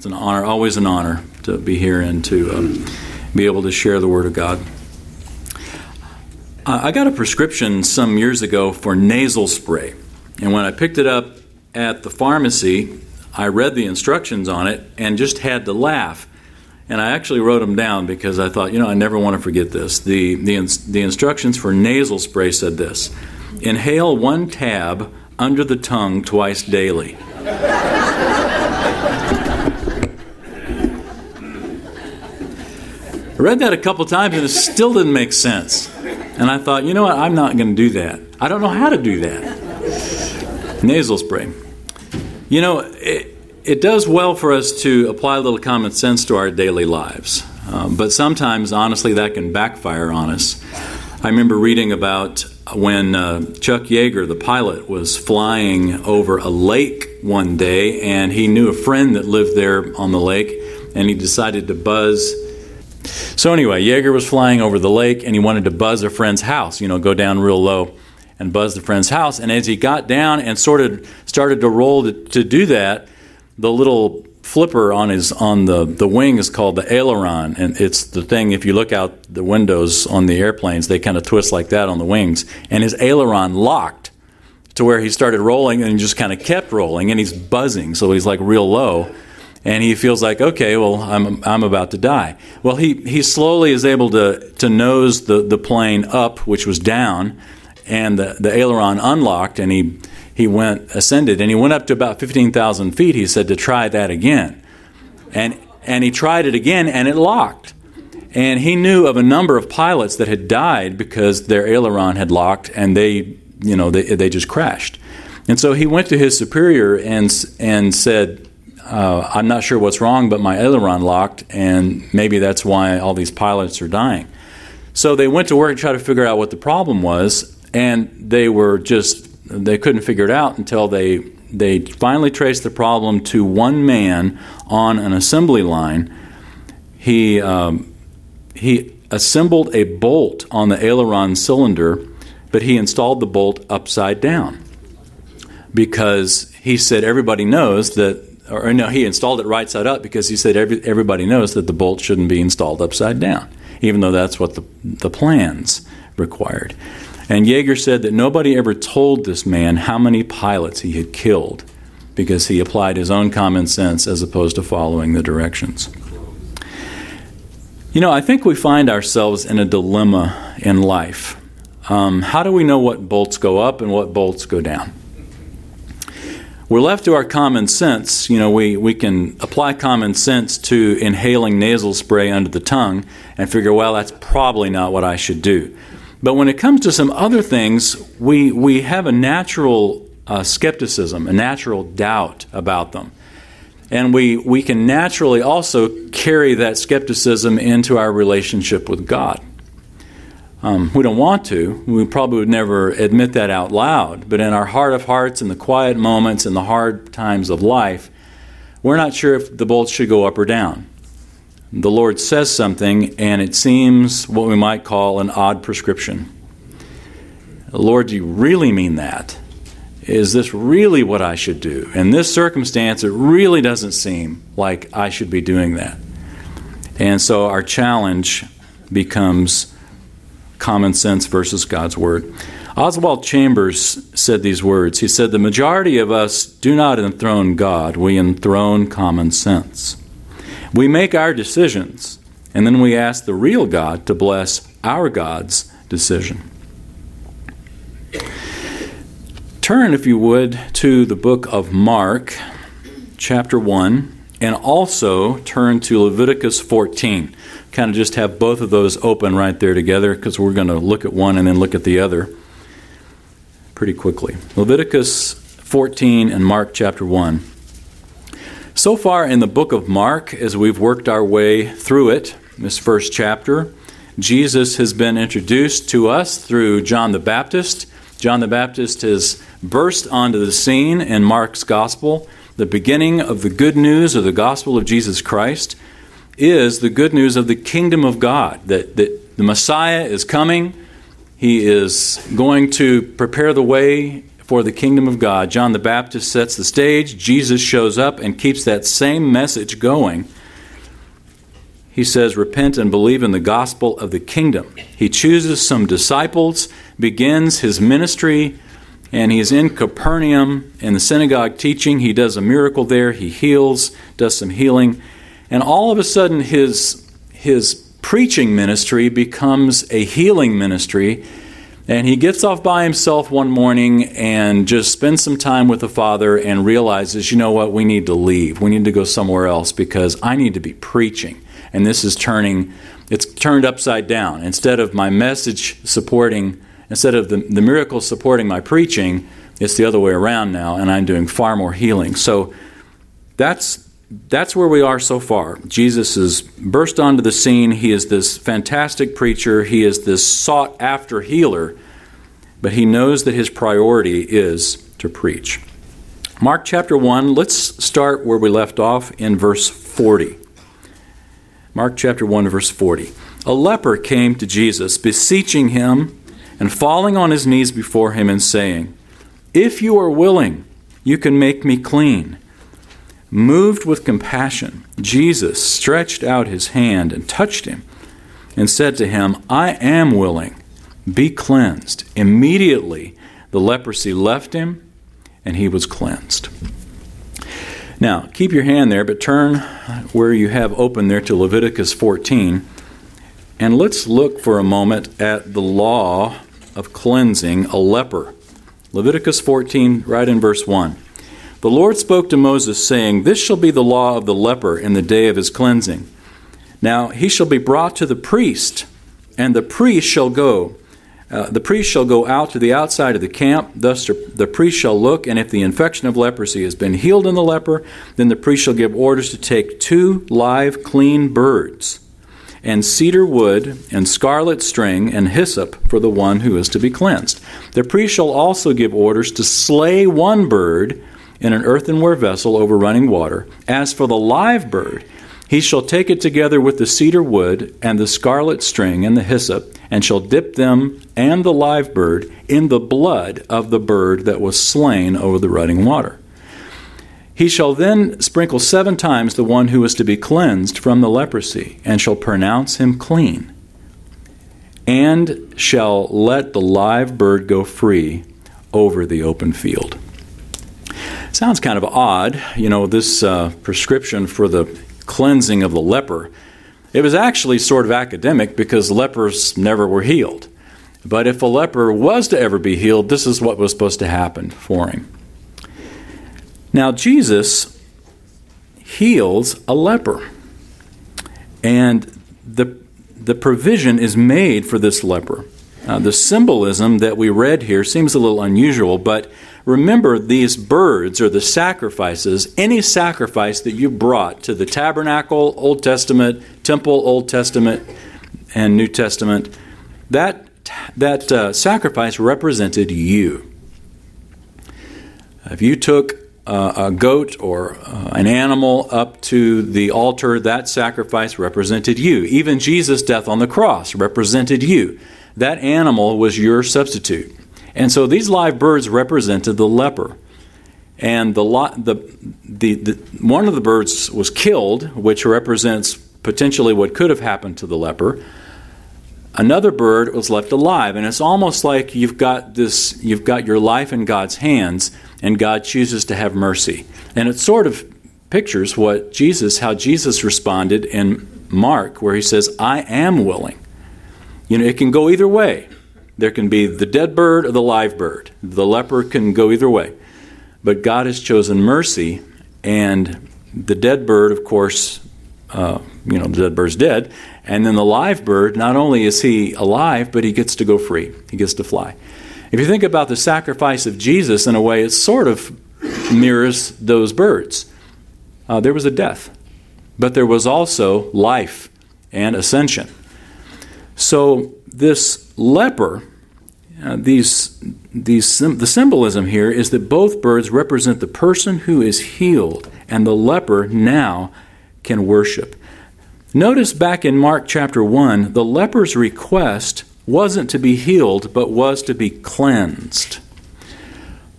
It's an honor, always an honor to be here and to um, be able to share the Word of God. I got a prescription some years ago for nasal spray, and when I picked it up at the pharmacy, I read the instructions on it and just had to laugh. And I actually wrote them down because I thought, you know, I never want to forget this. The, the, the instructions for nasal spray said this Inhale one tab under the tongue twice daily. Read that a couple times and it still didn't make sense. And I thought, you know what, I'm not going to do that. I don't know how to do that. Nasal spray. You know, it, it does well for us to apply a little common sense to our daily lives. Um, but sometimes, honestly, that can backfire on us. I remember reading about when uh, Chuck Yeager, the pilot, was flying over a lake one day, and he knew a friend that lived there on the lake, and he decided to buzz so anyway, Yeager was flying over the lake and he wanted to buzz a friend's house, you know, go down real low and buzz the friend's house. And as he got down and sort of started to roll to, to do that, the little flipper on his on the, the wing is called the aileron and it's the thing if you look out the windows on the airplanes they kind of twist like that on the wings and his aileron locked to where he started rolling and he just kind of kept rolling and he's buzzing so he's like real low and he feels like, okay, well, I'm, I'm about to die. Well, he, he slowly is able to, to nose the, the plane up, which was down, and the, the aileron unlocked, and he, he went, ascended, and he went up to about 15,000 feet, he said, to try that again. And, and he tried it again, and it locked. And he knew of a number of pilots that had died because their aileron had locked, and they, you know, they, they just crashed. And so he went to his superior and, and said, uh, I'm not sure what's wrong, but my aileron locked, and maybe that's why all these pilots are dying. So they went to work and tried to figure out what the problem was, and they were just they couldn't figure it out until they they finally traced the problem to one man on an assembly line. He um, he assembled a bolt on the aileron cylinder, but he installed the bolt upside down because he said everybody knows that or no, he installed it right side up because he said every, everybody knows that the bolt shouldn't be installed upside down, even though that's what the, the plans required. And Yeager said that nobody ever told this man how many pilots he had killed because he applied his own common sense as opposed to following the directions. You know, I think we find ourselves in a dilemma in life. Um, how do we know what bolts go up and what bolts go down? We're left to our common sense. You know, we, we can apply common sense to inhaling nasal spray under the tongue and figure, well, that's probably not what I should do. But when it comes to some other things, we, we have a natural uh, skepticism, a natural doubt about them. And we, we can naturally also carry that skepticism into our relationship with God. Um, we don't want to. We probably would never admit that out loud. But in our heart of hearts, in the quiet moments, in the hard times of life, we're not sure if the bolts should go up or down. The Lord says something, and it seems what we might call an odd prescription. Lord, do you really mean that? Is this really what I should do? In this circumstance, it really doesn't seem like I should be doing that. And so our challenge becomes common sense versus God's Word. Oswald Chambers said these words. He said, The majority of us do not enthrone God, we enthrone common sense. We make our decisions, and then we ask the real God to bless our God's decision. Turn, if you would, to the book of Mark, chapter 1, and also turn to Leviticus 14 kind of just have both of those open right there together because we're going to look at one and then look at the other pretty quickly. Leviticus 14 and Mark chapter 1. So far in the book of Mark, as we've worked our way through it, this first chapter, Jesus has been introduced to us through John the Baptist. John the Baptist has burst onto the scene in Mark's gospel, the beginning of the good news of the gospel of Jesus Christ is the good news of the kingdom of God, that, that the Messiah is coming. He is going to prepare the way for the kingdom of God. John the Baptist sets the stage. Jesus shows up and keeps that same message going. He says, Repent and believe in the gospel of the kingdom. He chooses some disciples, begins his ministry, and he is in Capernaum in the synagogue teaching. He does a miracle there. He heals, does some healing. And all of a sudden, his, his preaching ministry becomes a healing ministry. And he gets off by himself one morning and just spends some time with the Father and realizes, you know what, we need to leave. We need to go somewhere else because I need to be preaching. And this is turning, it's turned upside down. Instead of my message supporting, instead of the, the miracle supporting my preaching, it's the other way around now, and I'm doing far more healing. So that's that's where we are so far. Jesus has burst onto the scene. He is this fantastic preacher. He is this sought after healer, but he knows that his priority is to preach. Mark chapter 1, let's start where we left off in verse 40. Mark chapter 1, verse 40. A leper came to Jesus, beseeching him and falling on his knees before him and saying, If you are willing, you can make me clean. Moved with compassion, Jesus stretched out his hand and touched him and said to him, I am willing, be cleansed. Immediately the leprosy left him and he was cleansed. Now, keep your hand there, but turn where you have open there to Leviticus 14, and let's look for a moment at the law of cleansing a leper. Leviticus 14, right in verse 1. The Lord spoke to Moses, saying, This shall be the law of the leper in the day of his cleansing. Now he shall be brought to the priest, and the priest shall go. Uh, the priest shall go out to the outside of the camp. Thus the priest shall look, and if the infection of leprosy has been healed in the leper, then the priest shall give orders to take two live, clean birds, and cedar wood, and scarlet string, and hyssop for the one who is to be cleansed. The priest shall also give orders to slay one bird in an earthenware vessel over running water. As for the live bird, he shall take it together with the cedar wood and the scarlet string and the hyssop, and shall dip them and the live bird in the blood of the bird that was slain over the running water. He shall then sprinkle seven times the one who is to be cleansed from the leprosy, and shall pronounce him clean, and shall let the live bird go free over the open field. Sounds kind of odd, you know, this uh, prescription for the cleansing of the leper. It was actually sort of academic because lepers never were healed. But if a leper was to ever be healed, this is what was supposed to happen for him. Now, Jesus heals a leper. And the, the provision is made for this leper. Uh, the symbolism that we read here seems a little unusual, but remember these birds or the sacrifices, any sacrifice that you brought to the tabernacle, Old Testament, temple, Old Testament, and New Testament, that, that uh, sacrifice represented you. If you took uh, a goat or uh, an animal up to the altar, that sacrifice represented you. Even Jesus' death on the cross represented you that animal was your substitute. And so these live birds represented the leper. And the, the, the, the, one of the birds was killed, which represents potentially what could have happened to the leper. Another bird was left alive, and it's almost like you've got this, you've got your life in God's hands, and God chooses to have mercy. And it sort of pictures what Jesus, how Jesus responded in Mark, where he says, I am willing. You know, it can go either way. There can be the dead bird or the live bird. The leper can go either way. But God has chosen mercy, and the dead bird, of course, uh, you know, the dead bird's dead. And then the live bird, not only is he alive, but he gets to go free. He gets to fly. If you think about the sacrifice of Jesus in a way, it sort of mirrors those birds. Uh, there was a death, but there was also life and ascension. So this leper, uh, these, these, the symbolism here is that both birds represent the person who is healed, and the leper now can worship. Notice back in Mark chapter 1, the leper's request wasn't to be healed, but was to be cleansed.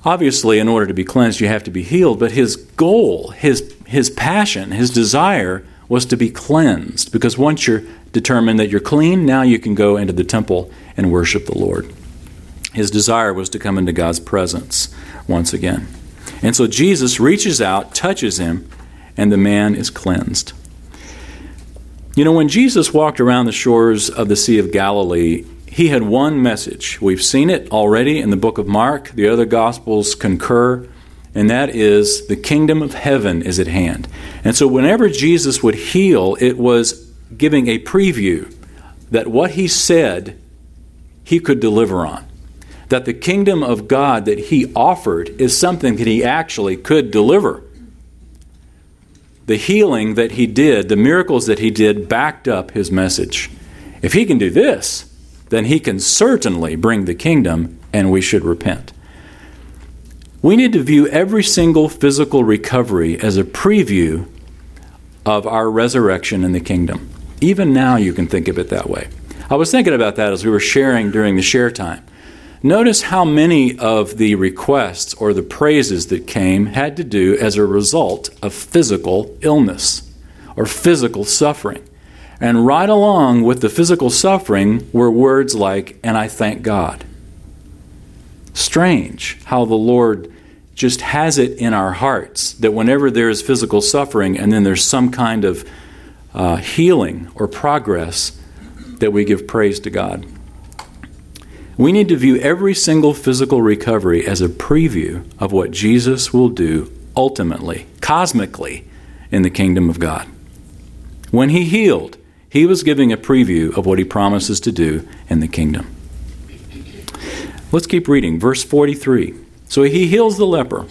Obviously, in order to be cleansed, you have to be healed, but his goal, his, his passion, his desire was to be cleansed because once you're determined that you're clean, now you can go into the temple and worship the Lord. His desire was to come into God's presence once again. And so Jesus reaches out, touches him, and the man is cleansed. You know, when Jesus walked around the shores of the Sea of Galilee, he had one message. We've seen it already in the book of Mark. The other Gospels concur, and that is the kingdom of heaven is at hand. And so, whenever Jesus would heal, it was giving a preview that what he said he could deliver on. That the kingdom of God that he offered is something that he actually could deliver. The healing that he did, the miracles that he did, backed up his message. If he can do this, then he can certainly bring the kingdom, and we should repent. We need to view every single physical recovery as a preview of our resurrection in the kingdom. Even now, you can think of it that way. I was thinking about that as we were sharing during the share time. Notice how many of the requests or the praises that came had to do as a result of physical illness or physical suffering. And right along with the physical suffering were words like, and I thank God. Strange how the Lord just has it in our hearts that whenever there is physical suffering and then there's some kind of uh, healing or progress, that we give praise to God. We need to view every single physical recovery as a preview of what Jesus will do ultimately, cosmically, in the kingdom of God. When he healed, he was giving a preview of what he promises to do in the kingdom. Let's keep reading. Verse 43. So he heals the leper.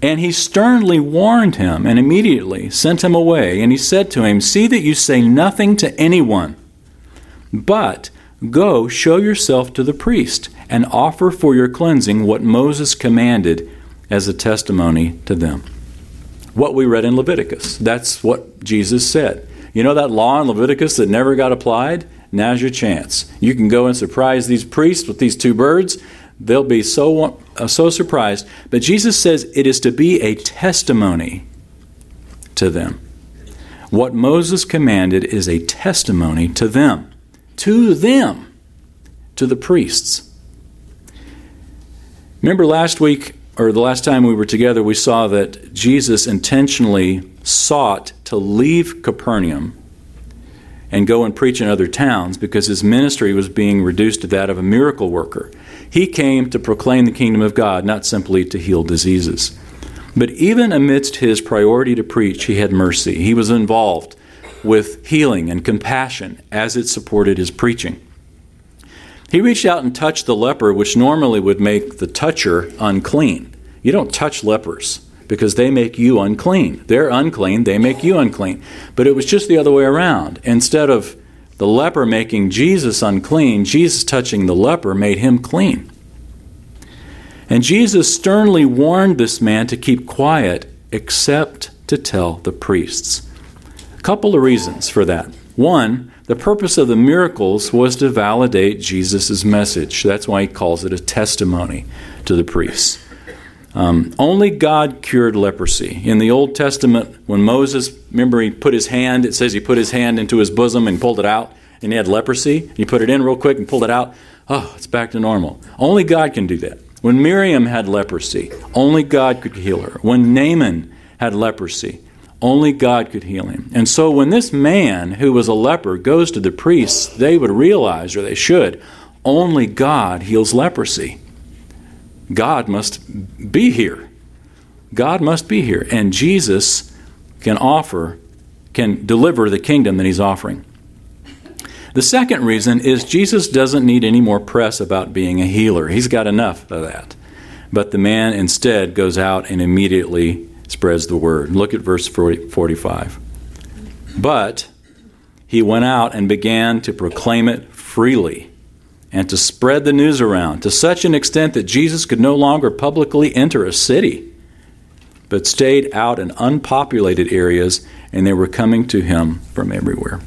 And he sternly warned him and immediately sent him away. And he said to him, See that you say nothing to anyone, but go show yourself to the priest and offer for your cleansing what Moses commanded as a testimony to them. What we read in Leviticus. That's what Jesus said. You know that law in Leviticus that never got applied? Now's your chance. You can go and surprise these priests with these two birds. They'll be so, uh, so surprised. But Jesus says it is to be a testimony to them. What Moses commanded is a testimony to them. To them. To the priests. Remember last week, or the last time we were together, we saw that Jesus intentionally sought to leave Capernaum and go and preach in other towns because his ministry was being reduced to that of a miracle worker. He came to proclaim the kingdom of God, not simply to heal diseases. But even amidst his priority to preach, he had mercy. He was involved with healing and compassion as it supported his preaching. He reached out and touched the leper, which normally would make the toucher unclean. You don't touch lepers because they make you unclean. They're unclean, they make you unclean. But it was just the other way around. Instead of the leper making Jesus unclean, Jesus touching the leper made him clean. And Jesus sternly warned this man to keep quiet except to tell the priests. Couple of reasons for that. One, the purpose of the miracles was to validate Jesus' message. That's why he calls it a testimony to the priests. Um, only God cured leprosy. In the Old Testament, when Moses, remember, he put his hand, it says he put his hand into his bosom and pulled it out, and he had leprosy. He put it in real quick and pulled it out. Oh, it's back to normal. Only God can do that. When Miriam had leprosy, only God could heal her. When Naaman had leprosy, only God could heal him. And so when this man who was a leper goes to the priests, they would realize, or they should, only God heals leprosy. God must be here. God must be here. And Jesus can offer, can deliver the kingdom that he's offering. The second reason is Jesus doesn't need any more press about being a healer. He's got enough of that. But the man instead goes out and immediately spreads the word. Look at verse 40, 45. But he went out and began to proclaim it freely and to spread the news around to such an extent that Jesus could no longer publicly enter a city, but stayed out in unpopulated areas, and they were coming to him from everywhere.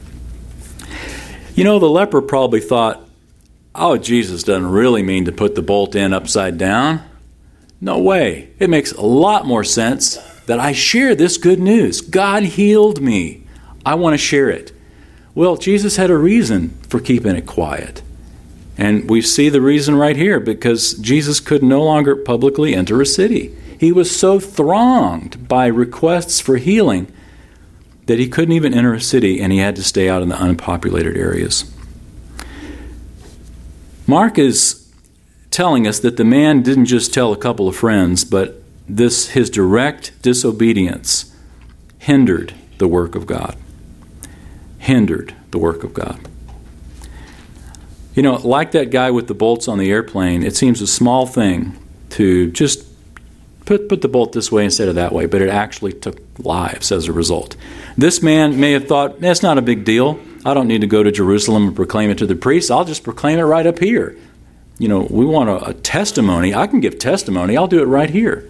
You know, the leper probably thought, oh, Jesus doesn't really mean to put the bolt in upside down. No way. It makes a lot more sense that I share this good news. God healed me. I want to share it. Well, Jesus had a reason for keeping it quiet. And we see the reason right here because Jesus could no longer publicly enter a city. He was so thronged by requests for healing that he couldn't even enter a city and he had to stay out in the unpopulated areas. Mark is telling us that the man didn't just tell a couple of friends, but this his direct disobedience hindered the work of God. Hindered the work of God. You know, like that guy with the bolts on the airplane, it seems a small thing to just put, put the bolt this way instead of that way, but it actually took lives as a result. This man may have thought, that's not a big deal. I don't need to go to Jerusalem and proclaim it to the priests. I'll just proclaim it right up here. You know, we want a, a testimony. I can give testimony. I'll do it right here.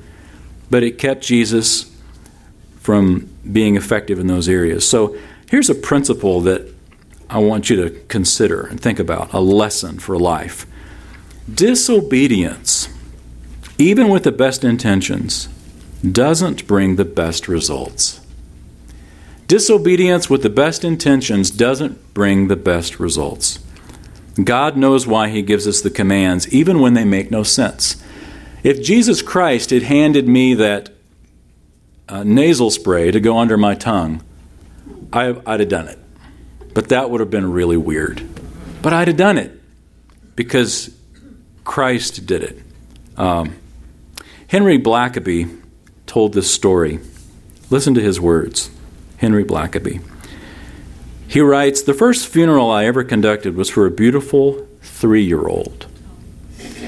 But it kept Jesus from being effective in those areas. So here's a principle that I want you to consider and think about a lesson for life. Disobedience, even with the best intentions, doesn't bring the best results. Disobedience with the best intentions doesn't bring the best results. God knows why He gives us the commands, even when they make no sense. If Jesus Christ had handed me that uh, nasal spray to go under my tongue, I, I'd have done it. But that would have been really weird. But I'd have done it because Christ did it. Um, Henry Blackaby told this story. Listen to his words. Henry Blackaby. He writes The first funeral I ever conducted was for a beautiful three year old.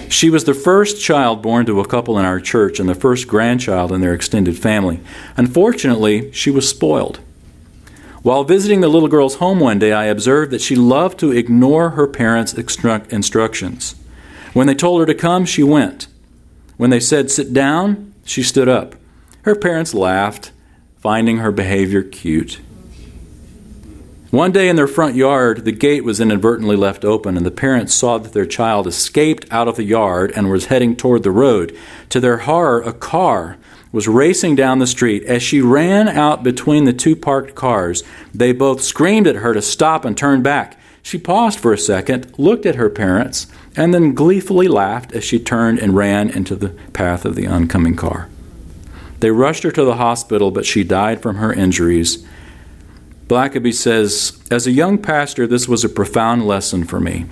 She was the first child born to a couple in our church and the first grandchild in their extended family. Unfortunately, she was spoiled. While visiting the little girl's home one day, I observed that she loved to ignore her parents' instructions. When they told her to come, she went. When they said sit down, she stood up. Her parents laughed, finding her behavior cute. One day in their front yard, the gate was inadvertently left open, and the parents saw that their child escaped out of the yard and was heading toward the road. To their horror, a car was racing down the street. As she ran out between the two parked cars, they both screamed at her to stop and turn back. She paused for a second, looked at her parents, and then gleefully laughed as she turned and ran into the path of the oncoming car. They rushed her to the hospital, but she died from her injuries. Blackaby says, As a young pastor, this was a profound lesson for me.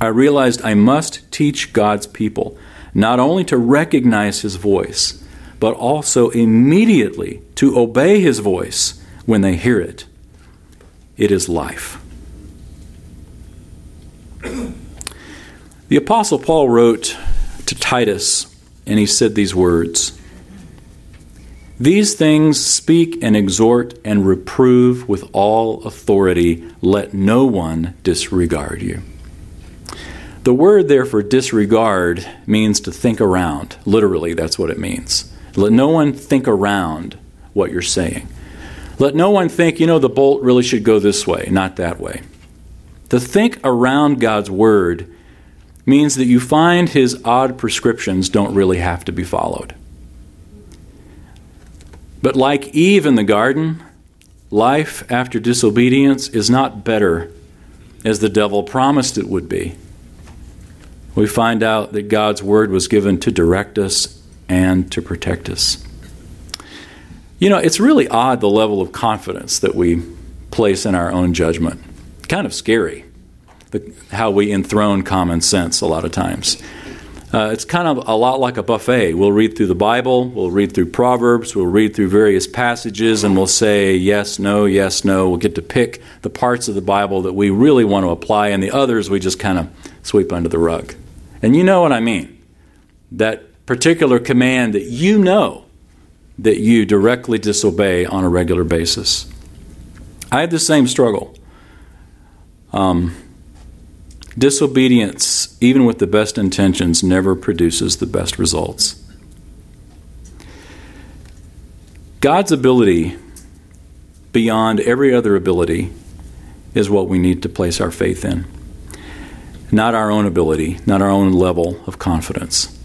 I realized I must teach God's people not only to recognize His voice, but also immediately to obey His voice when they hear it. It is life. The Apostle Paul wrote to Titus, and he said these words These things speak and exhort and reprove with all authority. Let no one disregard you. The word there for disregard means to think around. Literally, that's what it means. Let no one think around what you're saying. Let no one think, you know, the bolt really should go this way, not that way. To think around God's word means that you find his odd prescriptions don't really have to be followed. But like Eve in the garden, life after disobedience is not better as the devil promised it would be. We find out that God's word was given to direct us and to protect us. You know, it's really odd the level of confidence that we place in our own judgment. Kind of scary the, how we enthrone common sense a lot of times. Uh, it's kind of a lot like a buffet. We'll read through the Bible, we'll read through Proverbs, we'll read through various passages, and we'll say yes, no, yes, no. We'll get to pick the parts of the Bible that we really want to apply, and the others we just kind of sweep under the rug. And you know what I mean. That particular command that you know that you directly disobey on a regular basis. I have the same struggle. Um, Disobedience, even with the best intentions, never produces the best results. God's ability, beyond every other ability, is what we need to place our faith in. Not our own ability, not our own level of confidence.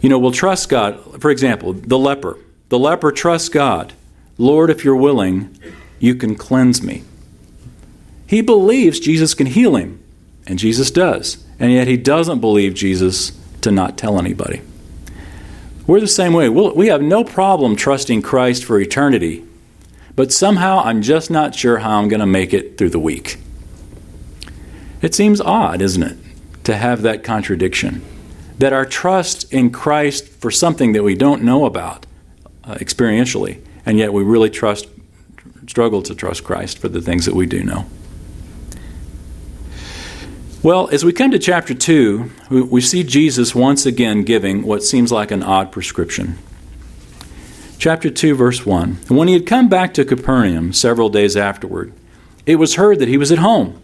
you know, we'll trust God. For example, the leper. The leper trusts God. Lord, if you're willing, you can cleanse me. He believes Jesus can heal him, and Jesus does. And yet he doesn't believe Jesus to not tell anybody. We're the same way. We'll, we have no problem trusting Christ for eternity, but somehow I'm just not sure how I'm going to make it through the week. It seems odd, isn't it, to have that contradiction? That our trust in Christ for something that we don't know about uh, experientially, and yet we really trust, struggle to trust Christ for the things that we do know. Well, as we come to chapter 2, we see Jesus once again giving what seems like an odd prescription. Chapter 2, verse 1. When he had come back to Capernaum several days afterward, it was heard that he was at home.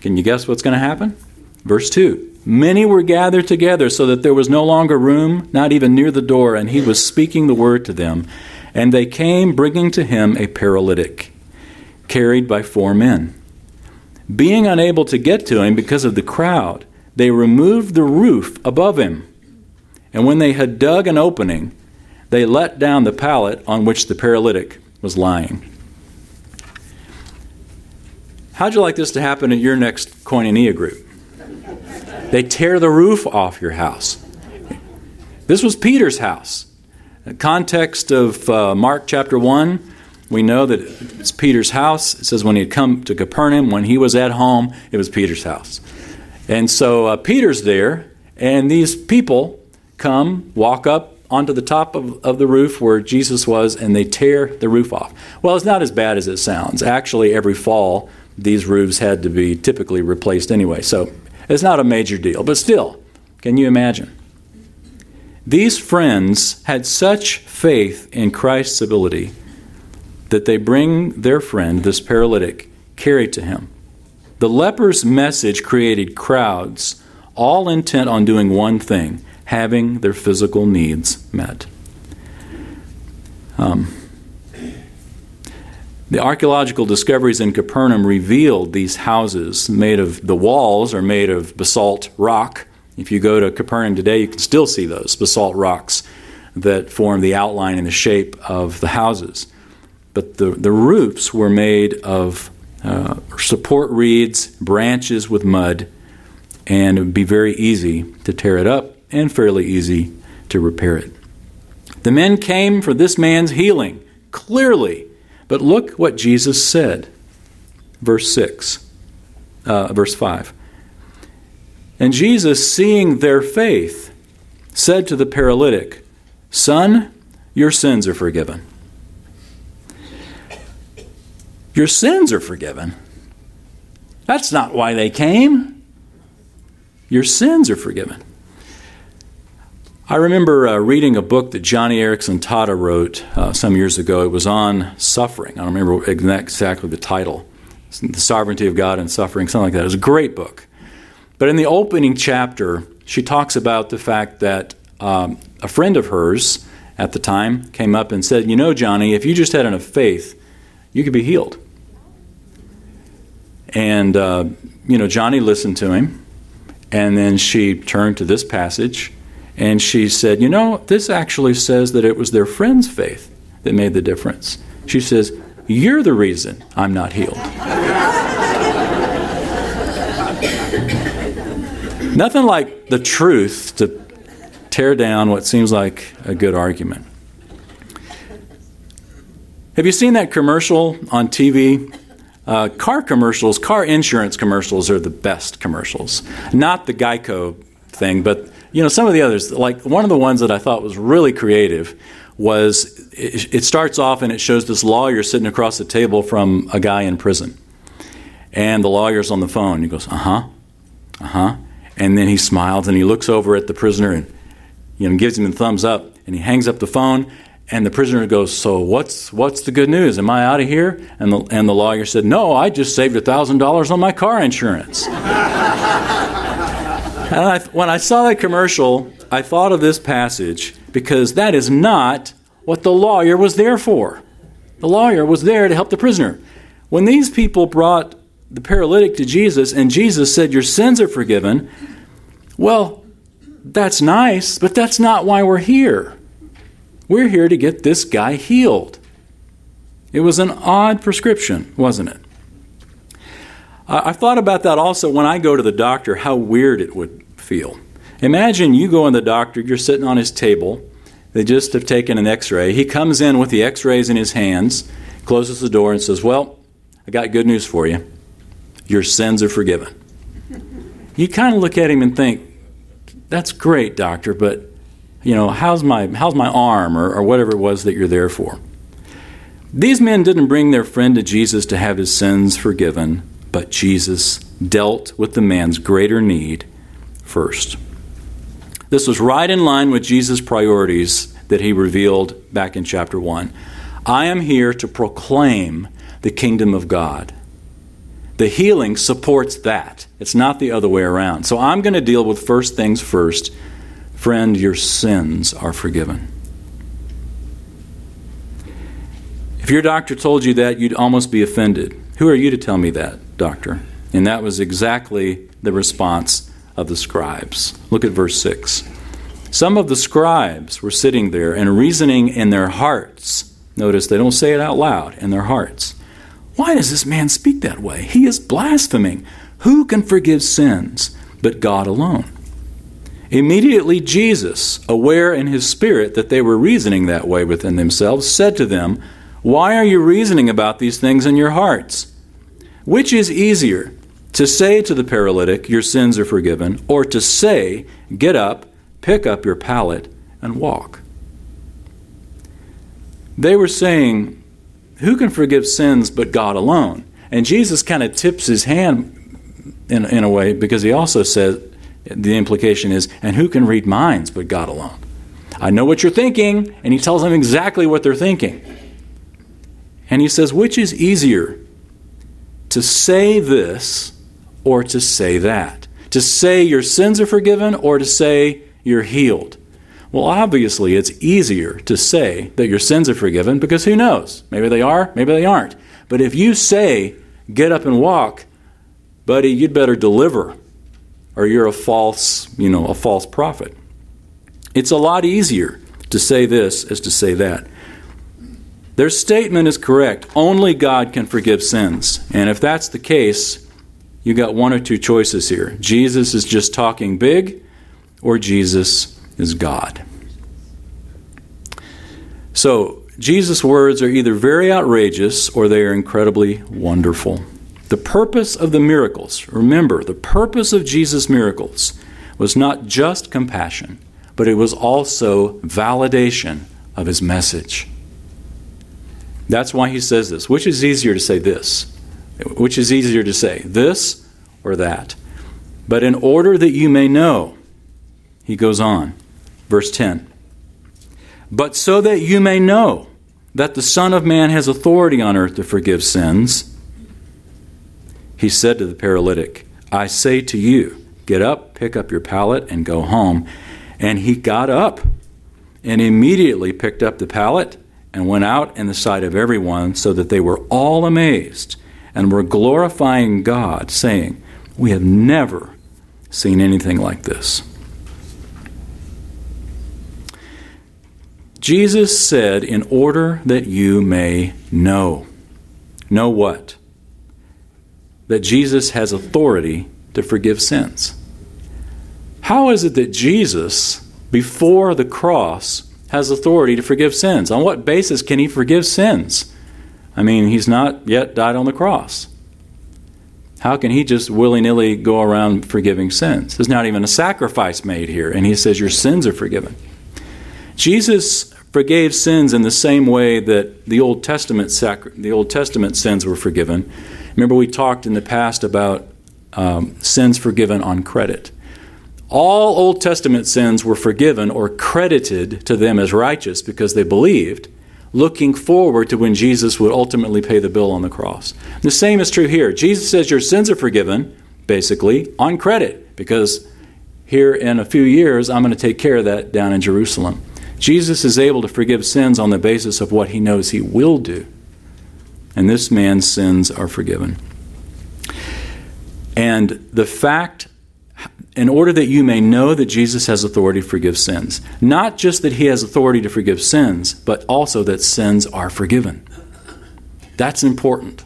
Can you guess what's going to happen? Verse 2. Many were gathered together so that there was no longer room, not even near the door, and he was speaking the word to them. And they came bringing to him a paralytic, carried by four men. Being unable to get to him because of the crowd, they removed the roof above him. And when they had dug an opening, they let down the pallet on which the paralytic was lying. How'd you like this to happen at your next koinonia group? They tear the roof off your house. This was Peter's house. The context of uh, Mark chapter 1 we know that it's Peter's house. It says when he had come to Capernaum, when he was at home, it was Peter's house. And so uh, Peter's there, and these people come, walk up onto the top of, of the roof where Jesus was, and they tear the roof off. Well, it's not as bad as it sounds. Actually, every fall, these roofs had to be typically replaced anyway. So it's not a major deal. But still, can you imagine? These friends had such faith in Christ's ability that they bring their friend, this paralytic, carried to him. The leper's message created crowds, all intent on doing one thing having their physical needs met. Um, the archaeological discoveries in Capernaum revealed these houses made of the walls are made of basalt rock. If you go to Capernaum today, you can still see those basalt rocks that form the outline and the shape of the houses but the, the roofs were made of uh, support reeds, branches with mud, and it would be very easy to tear it up and fairly easy to repair it. The men came for this man's healing, clearly, but look what Jesus said. Verse 6, uh, verse 5. And Jesus, seeing their faith, said to the paralytic, Son, your sins are forgiven. Your sins are forgiven. That's not why they came. Your sins are forgiven. I remember uh, reading a book that Joni Eareckson Tada wrote uh, some years ago. It was on suffering. I don't remember exactly the title. The Sovereignty of God and Suffering, something like that. It was a great book. But in the opening chapter, she talks about the fact that um, a friend of hers at the time came up and said, You know, Joni, if you just had enough faith, you could be healed. And, uh, you know, Joni listened to him. And then she turned to this passage and she said, You know, this actually says that it was their friend's faith that made the difference. She says, You're the reason I'm not healed. Nothing like the truth to tear down what seems like a good argument. Have you seen that commercial on TV uh, car commercials, car insurance commercials are the best commercials. Not the Geico thing, but you know some of the others. Like one of the ones that I thought was really creative was it, it starts off and it shows this lawyer sitting across the table from a guy in prison, and the lawyer's on the phone. He goes, "Uh huh, uh huh," and then he smiles and he looks over at the prisoner and you know gives him a thumbs up, and he hangs up the phone and the prisoner goes, So what's, what's the good news? Am I out of here? And the, and the lawyer said, No, I just saved $1,000 on my car insurance. and I, when I saw that commercial, I thought of this passage because that is not what the lawyer was there for. The lawyer was there to help the prisoner. When these people brought the paralytic to Jesus and Jesus said, Your sins are forgiven, well, that's nice, but that's not why we're here. We're here to get this guy healed. It was an odd prescription, wasn't it? I, thought about that also when I go to the doctor, how weird it would feel. Imagine you go in the doctor, you're sitting on his table, they just have taken an x ray. He comes in with the x rays in his hands, closes the door, and says, Well, I got good news for you. Your sins are forgiven. You kind of look at him and think, That's great, doctor, but you know, how's my, how's my arm or, or whatever it was that you're there for? These men didn't bring their friend to Jesus to have his sins forgiven, but Jesus dealt with the man's greater need first. This was right in line with Jesus' priorities that he revealed back in chapter 1. I am here to proclaim the kingdom of God. The healing supports that. It's not the other way around. So I'm going to deal with first things first. Friend, your sins are forgiven. If your doctor told you that, you'd almost be offended. Who are you to tell me that, doctor? And that was exactly the response of the scribes. Look at verse 6. Some of the scribes were sitting there and reasoning in their hearts. Notice they don't say it out loud, in their hearts. Why does this man speak that way? He is blaspheming. Who can forgive sins but God alone? Immediately, Jesus, aware in his spirit that they were reasoning that way within themselves, said to them, why are you reasoning about these things in your hearts? Which is easier, to say to the paralytic, Your sins are forgiven, or to say, Get up, pick up your pallet, and walk? They were saying, Who can forgive sins but God alone? And Jesus kind of tips his hand in, in a way because he also says, the implication is, and who can read minds but God alone? I know what you're thinking, and he tells them exactly what they're thinking. And he says, which is easier, to say this or to say that? To say your sins are forgiven or to say you're healed? Well, obviously, it's easier to say that your sins are forgiven because who knows? Maybe they are, maybe they aren't. But if you say, get up and walk, buddy, you'd better deliver or you're a false, you know, a false prophet. It's a lot easier to say this as to say that. Their statement is correct. Only God can forgive sins. And if that's the case, you got one or two choices here. Jesus is just talking big, or Jesus is God. So, Jesus' words are either very outrageous or they are incredibly wonderful. The purpose of the miracles, remember, the purpose of Jesus' miracles was not just compassion, but it was also validation of his message. That's why he says this. Which is easier to say this? Which is easier to say, this or that? But in order that you may know, he goes on, verse 10. But so that you may know that the Son of Man has authority on earth to forgive sins, he said to the paralytic, I say to you, get up, pick up your pallet, and go home. And he got up and immediately picked up the pallet and went out in the sight of everyone, so that they were all amazed and were glorifying God, saying, We have never seen anything like this. Jesus said, In order that you may know. Know what? That Jesus has authority to forgive sins. How is it that Jesus, before the cross, has authority to forgive sins. On what basis can he forgive sins? I mean, he's not yet died on the cross. How can he just willy nilly go around forgiving sins? There's not even a sacrifice made here, and he says, Your sins are forgiven. Jesus forgave sins in the same way that the Old Testament, sacri- the Old Testament sins were forgiven. Remember, we talked in the past about um, sins forgiven on credit. All Old Testament sins were forgiven or credited to them as righteous because they believed, looking forward to when Jesus would ultimately pay the bill on the cross. The same is true here. Jesus says your sins are forgiven, basically, on credit, because here in a few years I'm going to take care of that down in Jerusalem. Jesus is able to forgive sins on the basis of what he knows he will do. And this man's sins are forgiven. And the fact in order that you may know that Jesus has authority to forgive sins. Not just that he has authority to forgive sins, but also that sins are forgiven. That's important.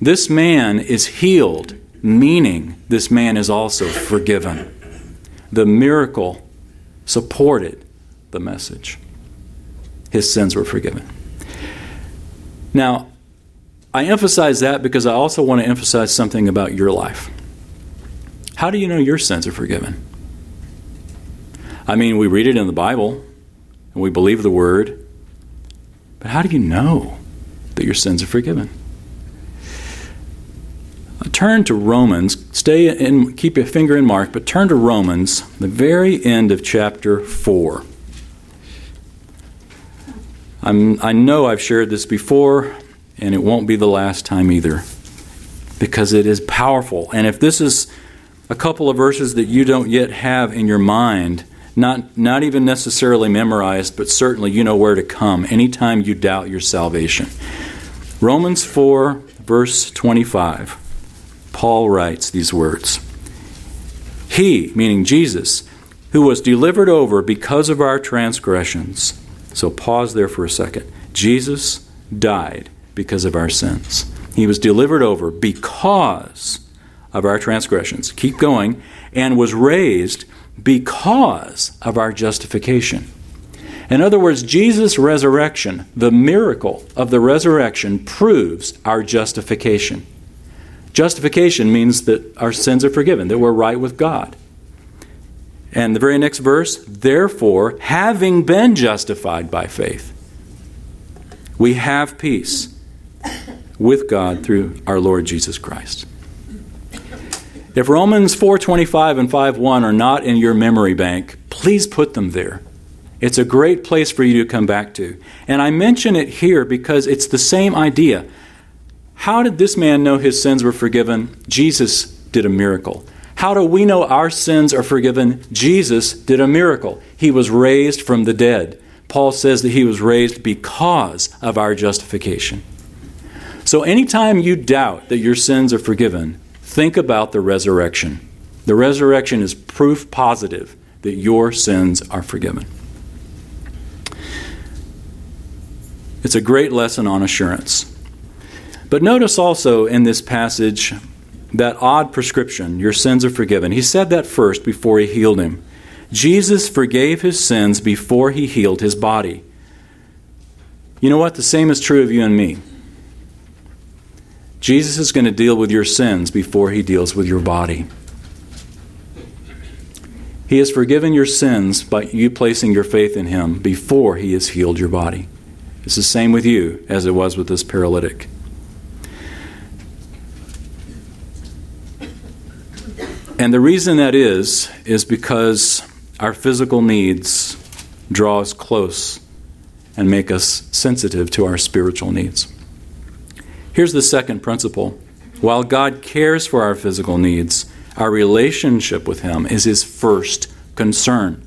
This man is healed, meaning this man is also forgiven. The miracle supported the message. His sins were forgiven. Now, I emphasize that because I also want to emphasize something about your life. How do you know your sins are forgiven? I mean, we read it in the Bible and we believe the word, but how do you know that your sins are forgiven? Uh, turn to Romans. Stay in, keep your finger in Mark, but turn to Romans, the very end of chapter 4. I'm, I know I've shared this before, and it won't be the last time either, because it is powerful. And if this is a couple of verses that you don't yet have in your mind, not, not even necessarily memorized, but certainly you know where to come anytime you doubt your salvation. Romans 4, verse 25. Paul writes these words He, meaning Jesus, who was delivered over because of our transgressions. So pause there for a second. Jesus died because of our sins. He was delivered over because of our transgressions. Keep going. And was raised because of our justification. In other words, Jesus' resurrection, the miracle of the resurrection, proves our justification. Justification means that our sins are forgiven, that we're right with God. And the very next verse, therefore, having been justified by faith, we have peace with God through our Lord Jesus Christ. If Romans 4:25 and 5:1 are not in your memory bank, please put them there. It's a great place for you to come back to. And I mention it here because it's the same idea. How did this man know his sins were forgiven? Jesus did a miracle. How do we know our sins are forgiven? Jesus did a miracle. He was raised from the dead. Paul says that he was raised because of our justification. So anytime you doubt that your sins are forgiven, Think about the resurrection. The resurrection is proof positive that your sins are forgiven. It's a great lesson on assurance. But notice also in this passage that odd prescription your sins are forgiven. He said that first before he healed him. Jesus forgave his sins before he healed his body. You know what? The same is true of you and me. Jesus is going to deal with your sins before he deals with your body. He has forgiven your sins by you placing your faith in him before he has healed your body. It's the same with you as it was with this paralytic. And the reason that is, is because our physical needs draw us close and make us sensitive to our spiritual needs. Here's the second principle while God cares for our physical needs, our relationship with Him is His first concern.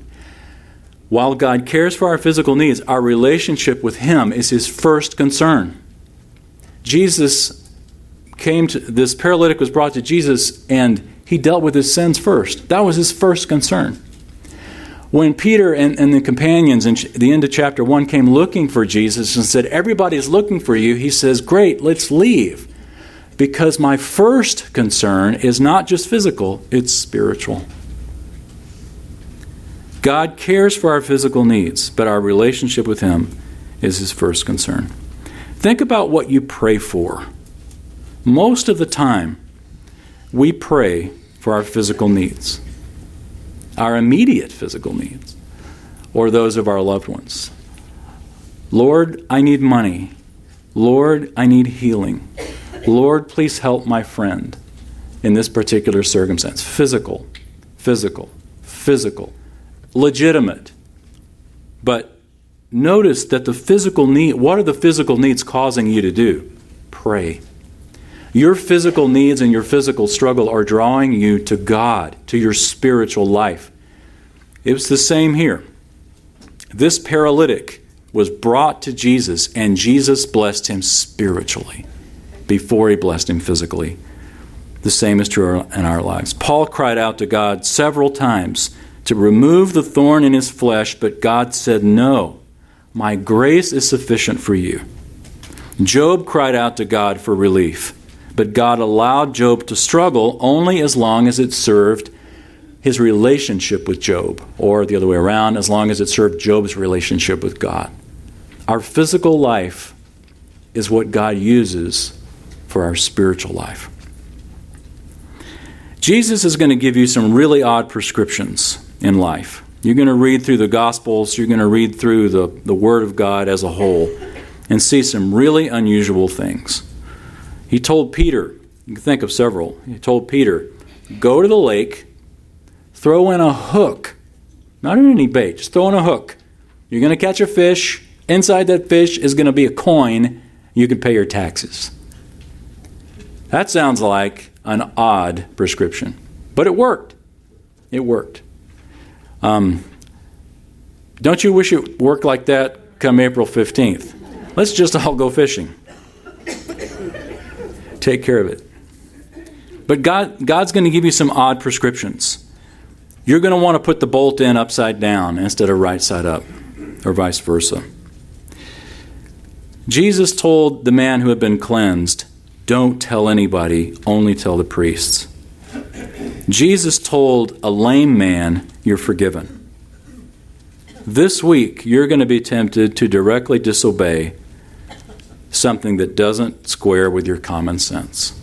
While God cares for our physical needs, our relationship with Him is His first concern. Jesus came to, this paralytic was brought to Jesus and he dealt with his sins first. That was his first concern. When Peter and, and the companions in the end of chapter 1 came looking for Jesus and said, Everybody's looking for you, he says, Great, let's leave. Because my first concern is not just physical, it's spiritual. God cares for our physical needs, but our relationship with Him is His first concern. Think about what you pray for. Most of the time, we pray for our physical needs our immediate physical needs or those of our loved ones. Lord, I need money. Lord, I need healing. Lord, please help my friend in this particular circumstance. Physical, physical, physical, legitimate. But notice that the physical need, what are the physical needs causing you to do? Pray. Your physical needs and your physical struggle are drawing you to God, to your spiritual life. It was the same here. This paralytic was brought to Jesus, and Jesus blessed him spiritually before he blessed him physically. the same is true in our lives. Paul cried out to God several times to remove the thorn in his flesh, but God said, No, my grace is sufficient for you. Job cried out to God for relief, but God allowed Job to struggle only as long as it served his relationship with Job, or the other way around, as long as it served Job's relationship with God. Our physical life is what God uses for our spiritual life. Jesus is going to give you some really odd prescriptions in life. You're going to read through the Gospels, you're going to read through the, the Word of God as a whole, and see some really unusual things. He told Peter, you can think of several, he told Peter, go to the lake, throw in a hook, not in any bait, just throw in a hook. You're going to catch a fish. Inside that fish is going to be a coin. You can pay your taxes. That sounds like an odd prescription, but it worked. It worked. Um, don't you wish it worked like that come April 15th? Let's just all go fishing. Take care of it. But God, God's going to give you some odd prescriptions. You're going to want to put the bolt in upside down instead of right side up, or vice versa. Jesus told the man who had been cleansed, Don't tell anybody, only tell the priests. Jesus told a lame man, You're forgiven. This week, you're going to be tempted to directly disobey something that doesn't square with your common sense.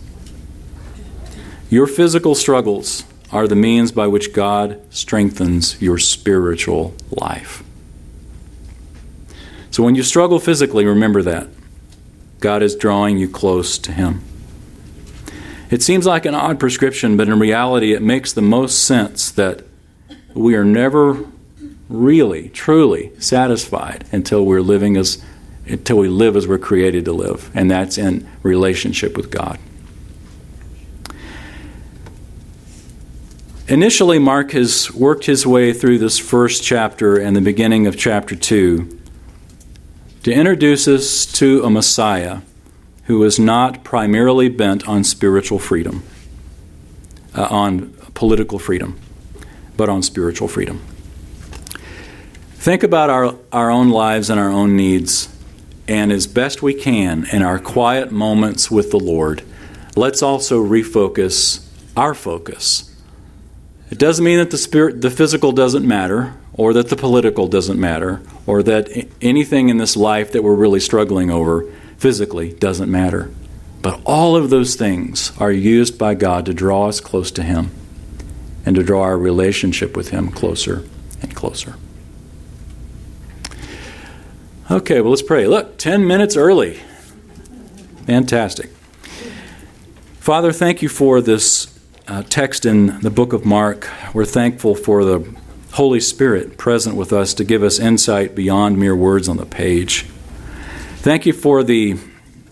Your physical struggles are the means by which God strengthens your spiritual life. So when you struggle physically, remember that. God is drawing you close to Him. It seems like an odd prescription, but in reality, it makes the most sense that we are never really, truly satisfied until we're living as until we live as we're created to live, and that's in relationship with God. Initially, Mark has worked his way through this first chapter and the beginning of chapter 2 to introduce us to a Messiah who is not primarily bent on spiritual freedom, uh, on political freedom, but on spiritual freedom. Think about our, our own lives and our own needs, and as best we can in our quiet moments with the Lord, let's also refocus our focus. It doesn't mean that the spirit, the physical doesn't matter, or that the political doesn't matter, or that anything in this life that we're really struggling over physically doesn't matter. But all of those things are used by God to draw us close to Him and to draw our relationship with Him closer and closer. Okay, well, let's pray. Look, 10 minutes early. Fantastic. Father, thank you for this uh, text in the book of Mark. We're thankful for the Holy Spirit present with us to give us insight beyond mere words on the page. Thank you for the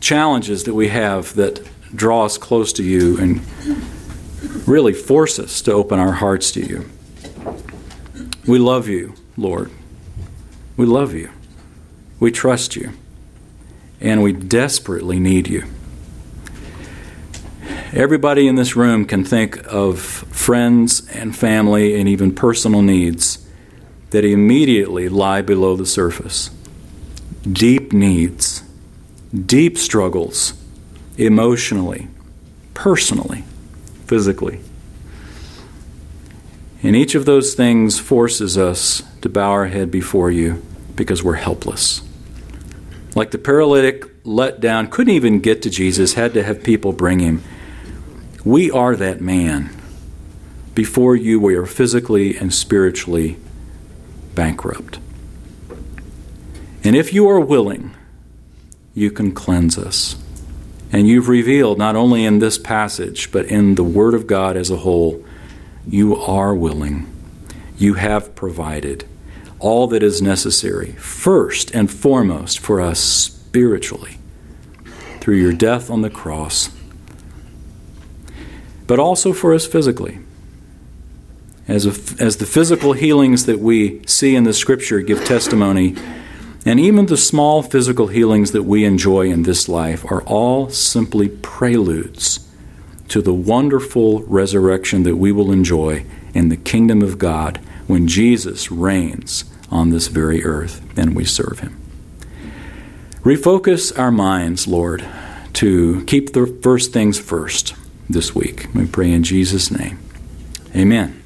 challenges that we have that draw us close to you and really force us to open our hearts to you. We love you, Lord. We love you. We trust you. And we desperately need you. Everybody in this room can think of friends and family and even personal needs that immediately lie below the surface deep needs, deep struggles, emotionally, personally, physically. And each of those things forces us to bow our head before you because we're helpless. Like the paralytic let down, couldn't even get to Jesus, had to have people bring him. We are that man. Before you, we are physically and spiritually bankrupt. And if you are willing, you can cleanse us. And you've revealed, not only in this passage, but in the Word of God as a whole, you are willing. You have provided all that is necessary, first and foremost, for us spiritually, through your death on the cross, but also for us physically. As, a, as the physical healings that we see in the Scripture give testimony and even the small physical healings that we enjoy in this life are all simply preludes to the wonderful resurrection that we will enjoy in the kingdom of God when Jesus reigns on this very earth and we serve him. Refocus our minds, Lord, to keep the first things first this week. We pray in Jesus' name. Amen.